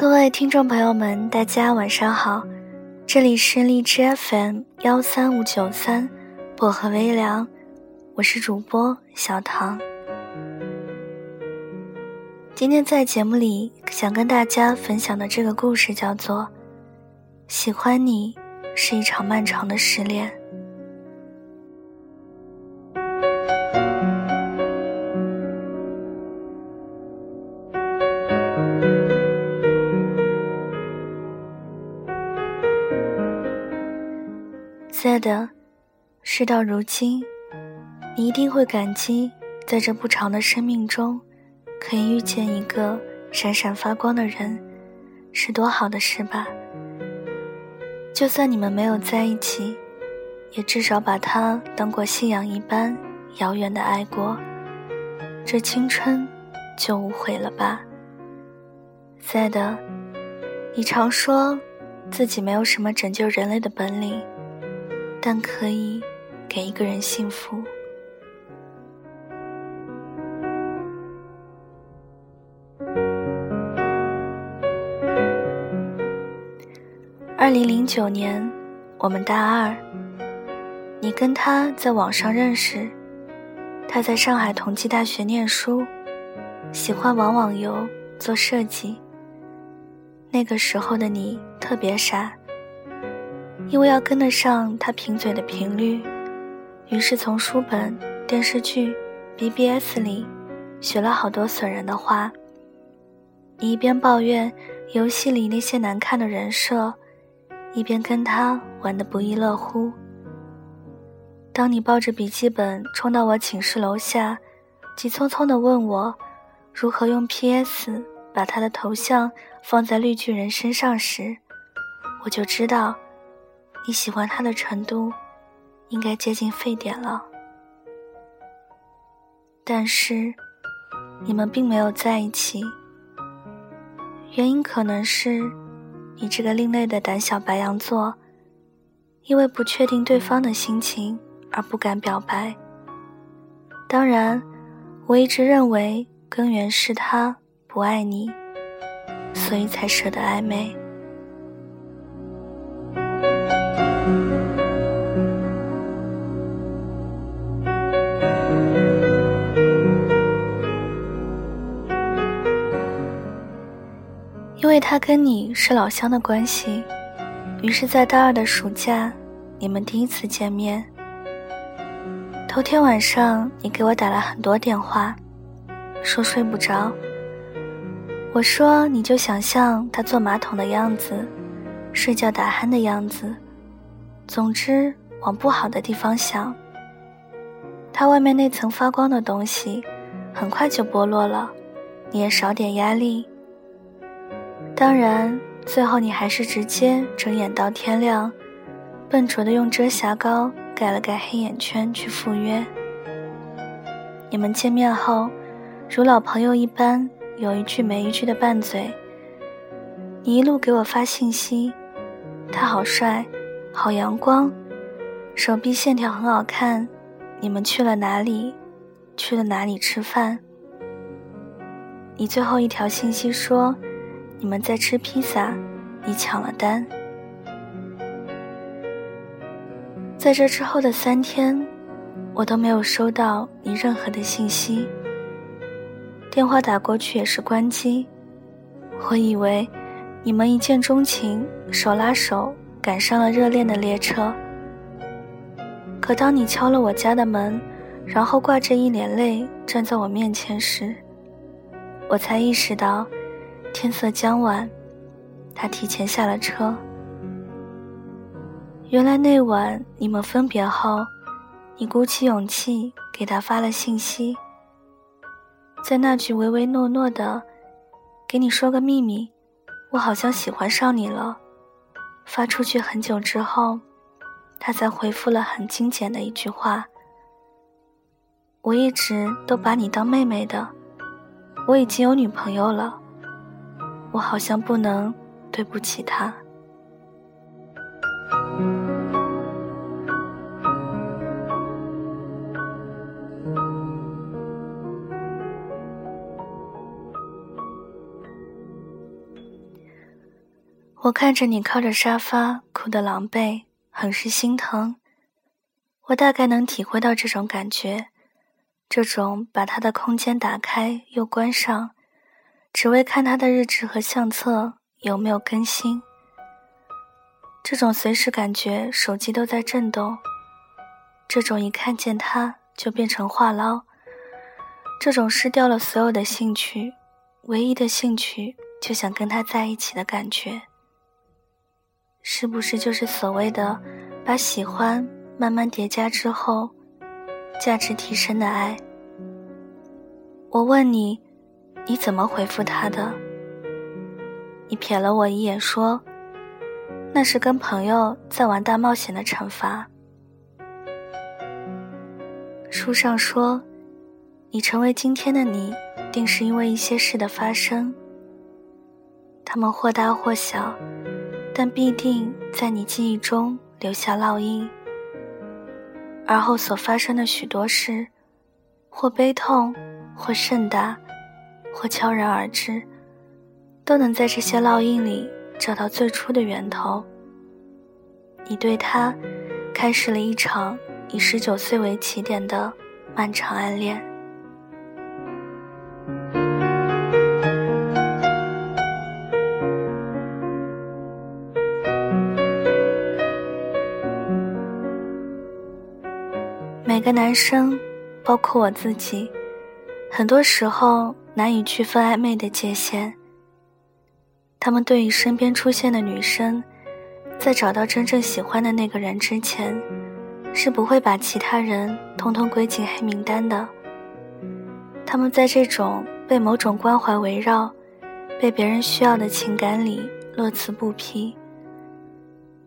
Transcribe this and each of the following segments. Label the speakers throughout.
Speaker 1: 各位听众朋友们，大家晚上好，这里是荔枝 FM 幺三五九三薄荷微凉，我是主播小唐。今天在节目里想跟大家分享的这个故事叫做《喜欢你是一场漫长的失恋》。的，事到如今，你一定会感激，在这不长的生命中，可以遇见一个闪闪发光的人，是多好的事吧？就算你们没有在一起，也至少把他当过信仰一般遥远的爱过，这青春就无悔了吧？在的，你常说自己没有什么拯救人类的本领。但可以给一个人幸福。二零零九年，我们大二，你跟他在网上认识，他在上海同济大学念书，喜欢玩网游、做设计。那个时候的你特别傻。因为要跟得上他贫嘴的频率，于是从书本、电视剧、BBS 里学了好多损人的话。你一边抱怨游戏里那些难看的人设，一边跟他玩得不亦乐乎。当你抱着笔记本冲到我寝室楼下，急匆匆地问我如何用 PS 把他的头像放在绿巨人身上时，我就知道。你喜欢他的程度，应该接近沸点了。但是，你们并没有在一起。原因可能是，你这个另类的胆小白羊座，因为不确定对方的心情而不敢表白。当然，我一直认为根源是他不爱你，所以才舍得暧昧。因为他跟你是老乡的关系，于是，在大二的暑假，你们第一次见面。头天晚上，你给我打了很多电话，说睡不着。我说你就想象他坐马桶的样子，睡觉打鼾的样子，总之往不好的地方想。他外面那层发光的东西，很快就剥落了，你也少点压力。当然，最后你还是直接睁眼到天亮，笨拙的用遮瑕膏盖了盖黑眼圈去赴约。你们见面后，如老朋友一般，有一句没一句的拌嘴。你一路给我发信息，他好帅，好阳光，手臂线条很好看。你们去了哪里？去了哪里吃饭？你最后一条信息说。你们在吃披萨，你抢了单。在这之后的三天，我都没有收到你任何的信息，电话打过去也是关机。我以为你们一见钟情，手拉手赶上了热恋的列车。可当你敲了我家的门，然后挂着一脸泪站在我面前时，我才意识到。天色将晚，他提前下了车。原来那晚你们分别后，你鼓起勇气给他发了信息。在那句唯唯诺诺的“给你说个秘密，我好像喜欢上你了”，发出去很久之后，他才回复了很精简的一句话：“我一直都把你当妹妹的，我已经有女朋友了。”我好像不能对不起他，我看着你靠着沙发哭得狼狈，很是心疼。我大概能体会到这种感觉，这种把他的空间打开又关上，只为看他的日志和相册有没有更新。这种随时感觉手机都在震动，这种一看见他就变成话痨，这种失掉了所有的兴趣，唯一的兴趣就想跟他在一起的感觉。是不是就是所谓的把喜欢慢慢叠加之后，价值提升的爱？我问你，你怎么回复他的？你瞥了我一眼，说：“那是跟朋友在玩大冒险的惩罚。”书上说，你成为今天的你，定是因为一些事的发生，他们或大或小。但必定在你记忆中留下烙印，而后所发生的许多事，或悲痛，或盛大，或悄然而至，都能在这些烙印里找到最初的源头。你对他，开始了一场以十九岁为起点的漫长暗恋。每个男生，包括我自己，很多时候难以区分暧昧的界限。他们对于身边出现的女生，在找到真正喜欢的那个人之前，是不会把其他人通通归进黑名单的。他们在这种被某种关怀围绕、被别人需要的情感里乐此不疲。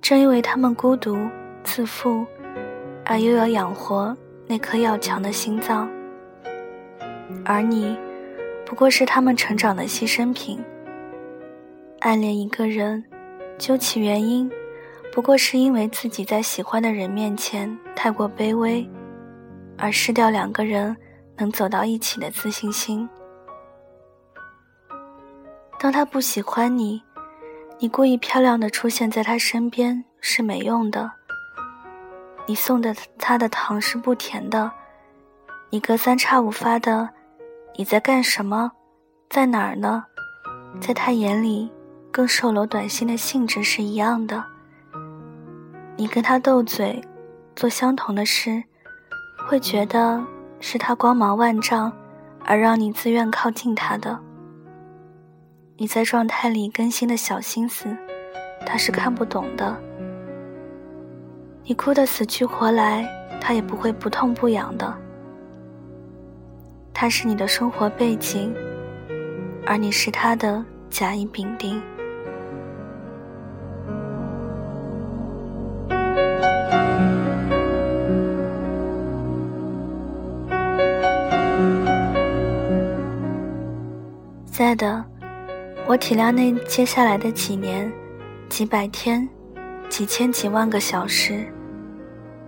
Speaker 1: 正因为他们孤独自负。而又要养活那颗要强的心脏，而你，不过是他们成长的牺牲品。暗恋一个人，究其原因，不过是因为自己在喜欢的人面前太过卑微，而失掉两个人能走到一起的自信心。当他不喜欢你，你故意漂亮的出现在他身边是没用的。你送的他的糖是不甜的，你隔三差五发的，你在干什么，在哪儿呢？在他眼里，跟售楼短信的性质是一样的。你跟他斗嘴，做相同的事，会觉得是他光芒万丈，而让你自愿靠近他的。你在状态里更新的小心思，他是看不懂的。你哭得死去活来，他也不会不痛不痒的。他是你的生活背景，而你是他的甲乙丙丁。在的，我体谅那接下来的几年、几百天。几千几万个小时，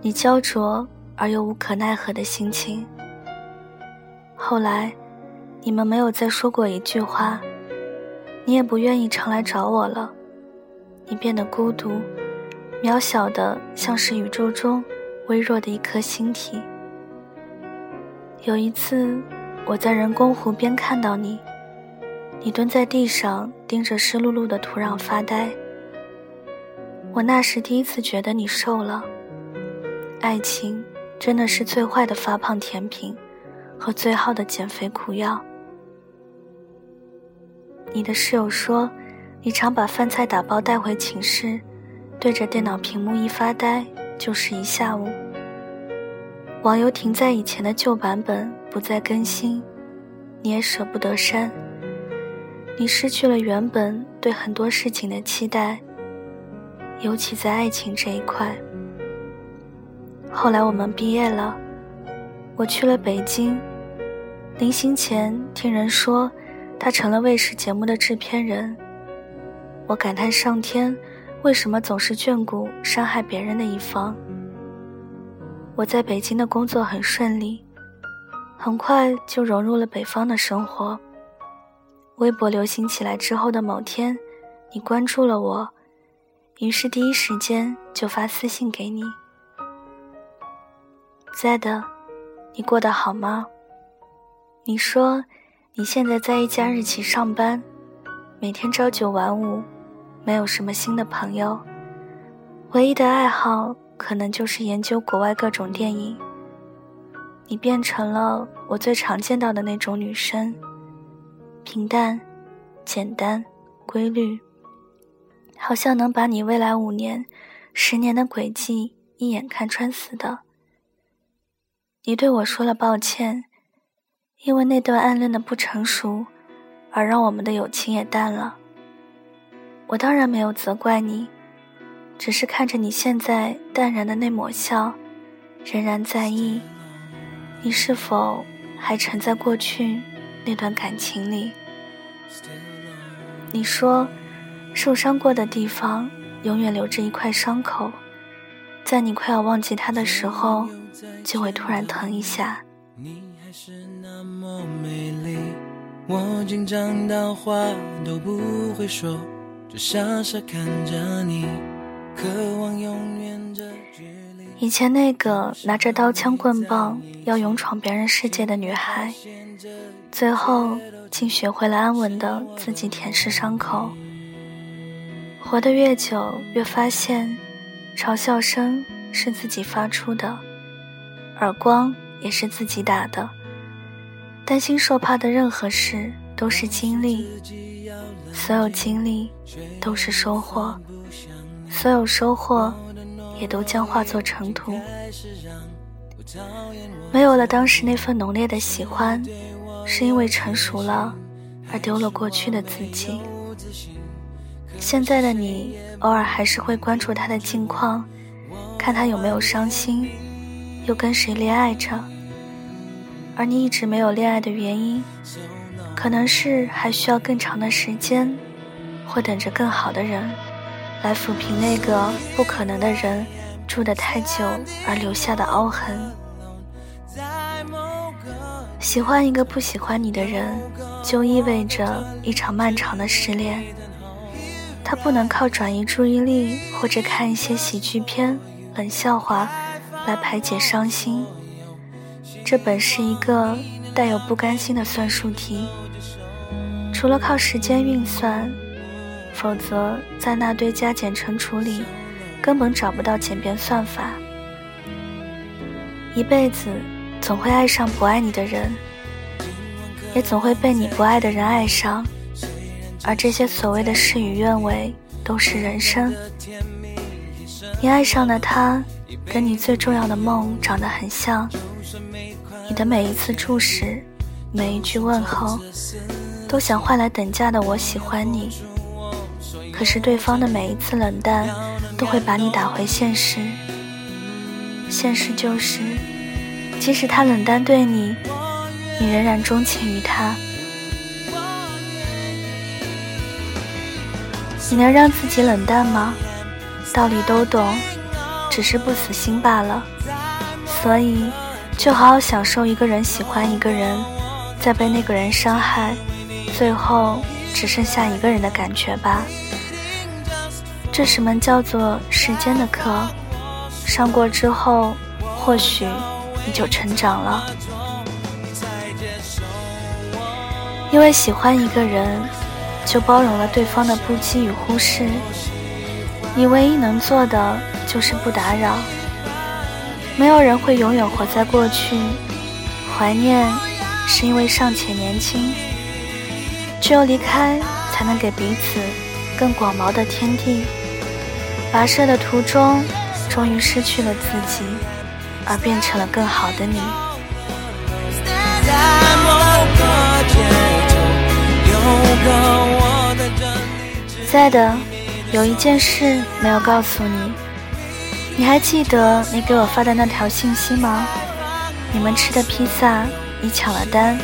Speaker 1: 你焦灼而又无可奈何的心情。后来，你们没有再说过一句话，你也不愿意常来找我了。你变得孤独、渺小的，像是宇宙中微弱的一颗星体。有一次，我在人工湖边看到你，你蹲在地上盯着湿漉漉的土壤发呆。我那时第一次觉得你瘦了。爱情真的是最坏的发胖甜品，和最好的减肥苦药。你的室友说，你常把饭菜打包带回寝室，对着电脑屏幕一发呆就是一下午。网游停在以前的旧版本，不再更新，你也舍不得删。你失去了原本对很多事情的期待。尤其在爱情这一块。后来我们毕业了，我去了北京。临行前听人说，他成了卫视节目的制片人。我感叹上天为什么总是眷顾伤害别人的一方。我在北京的工作很顺利，很快就融入了北方的生活。微博流行起来之后的某天，你关注了我，于是第一时间就发私信给你。在的，你过得好吗？你说你现在在一家日企上班，每天朝九晚五，没有什么新的朋友，唯一的爱好可能就是研究国外各种电影。你变成了我最常见到的那种女生，平淡、简单、规律。好像能把你未来五年、十年的轨迹一眼看穿似的。你对我说了抱歉，因为那段暗恋的不成熟，而让我们的友情也淡了。我当然没有责怪你，只是看着你现在淡然的那抹笑，仍然在意，你是否还沉在过去那段感情里？你说。受伤过的地方，永远留着一块伤口，在你快要忘记它的时候，就会突然疼一下。是那么美丽我紧张到话都不会说，就傻傻看着你，渴望永远的距离。以前那个拿着刀枪棍棒要勇闯别人世界的女孩，最后竟学会了安稳的自己舔舐伤口。活得越久，越发现，嘲笑声是自己发出的，耳光也是自己打的。担心受怕的任何事都是经历，所有经历都是收获，所有收获也都将化作尘土。没有了当时那份浓烈的喜欢，是因为成熟了，而丢了过去的自己。现在的你，偶尔还是会关注他的近况，看他有没有伤心，又跟谁恋爱着。而你一直没有恋爱的原因，可能是还需要更长的时间，或等着更好的人，来抚平那个不可能的人住得太久而留下的凹痕。喜欢一个不喜欢你的人，就意味着一场漫长的失恋。他不能靠转移注意力或者看一些喜剧片、冷笑话来排解伤心，这本是一个带有不甘心的算术题。除了靠时间运算，否则在那堆加减乘除里，根本找不到简便算法。一辈子总会爱上不爱你的人，也总会被你不爱的人爱上。而这些所谓的事与愿违，都是人生。你爱上的他，跟你最重要的梦长得很像。你的每一次注视，每一句问候，都想换来等价的“我喜欢你”。可是对方的每一次冷淡，都会把你打回现实。现实就是，即使他冷淡对你，你仍然钟情于他。你能让自己冷淡吗？道理都懂，只是不死心罢了。所以，就好好享受一个人喜欢一个人，再被那个人伤害，最后只剩下一个人的感觉吧。这是门叫做时间的课，上过之后，或许你就成长了。因为喜欢一个人。就包容了对方的不羁与忽视，你唯一能做的就是不打扰。没有人会永远活在过去，怀念是因为尚且年轻，只有离开才能给彼此更广袤的天地。跋涉的途中，终于失去了自己，而变成了更好的你。在的，有一件事没有告诉你。你还记得你给我发的那条信息吗？你们吃的披萨，你抢了单。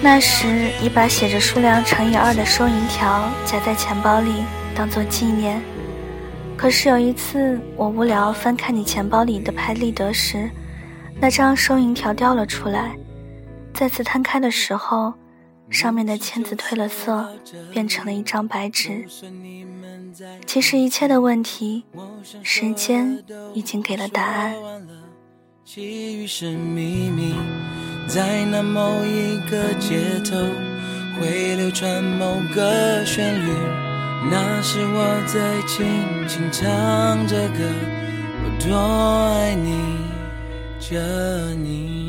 Speaker 1: 那时你把写着数量乘以二的收银条夹在钱包里，当做纪念。可是有一次我无聊翻看你钱包里的拍立得时，那张收银条掉了出来。再次摊开的时候。上面的签字褪了色，变成了一张白纸。其实一切的问题，时间已经给了答案。
Speaker 2: 其余是秘密在那某一个街头，会流传某个旋律，那是我在轻轻唱着歌，我多爱你着你。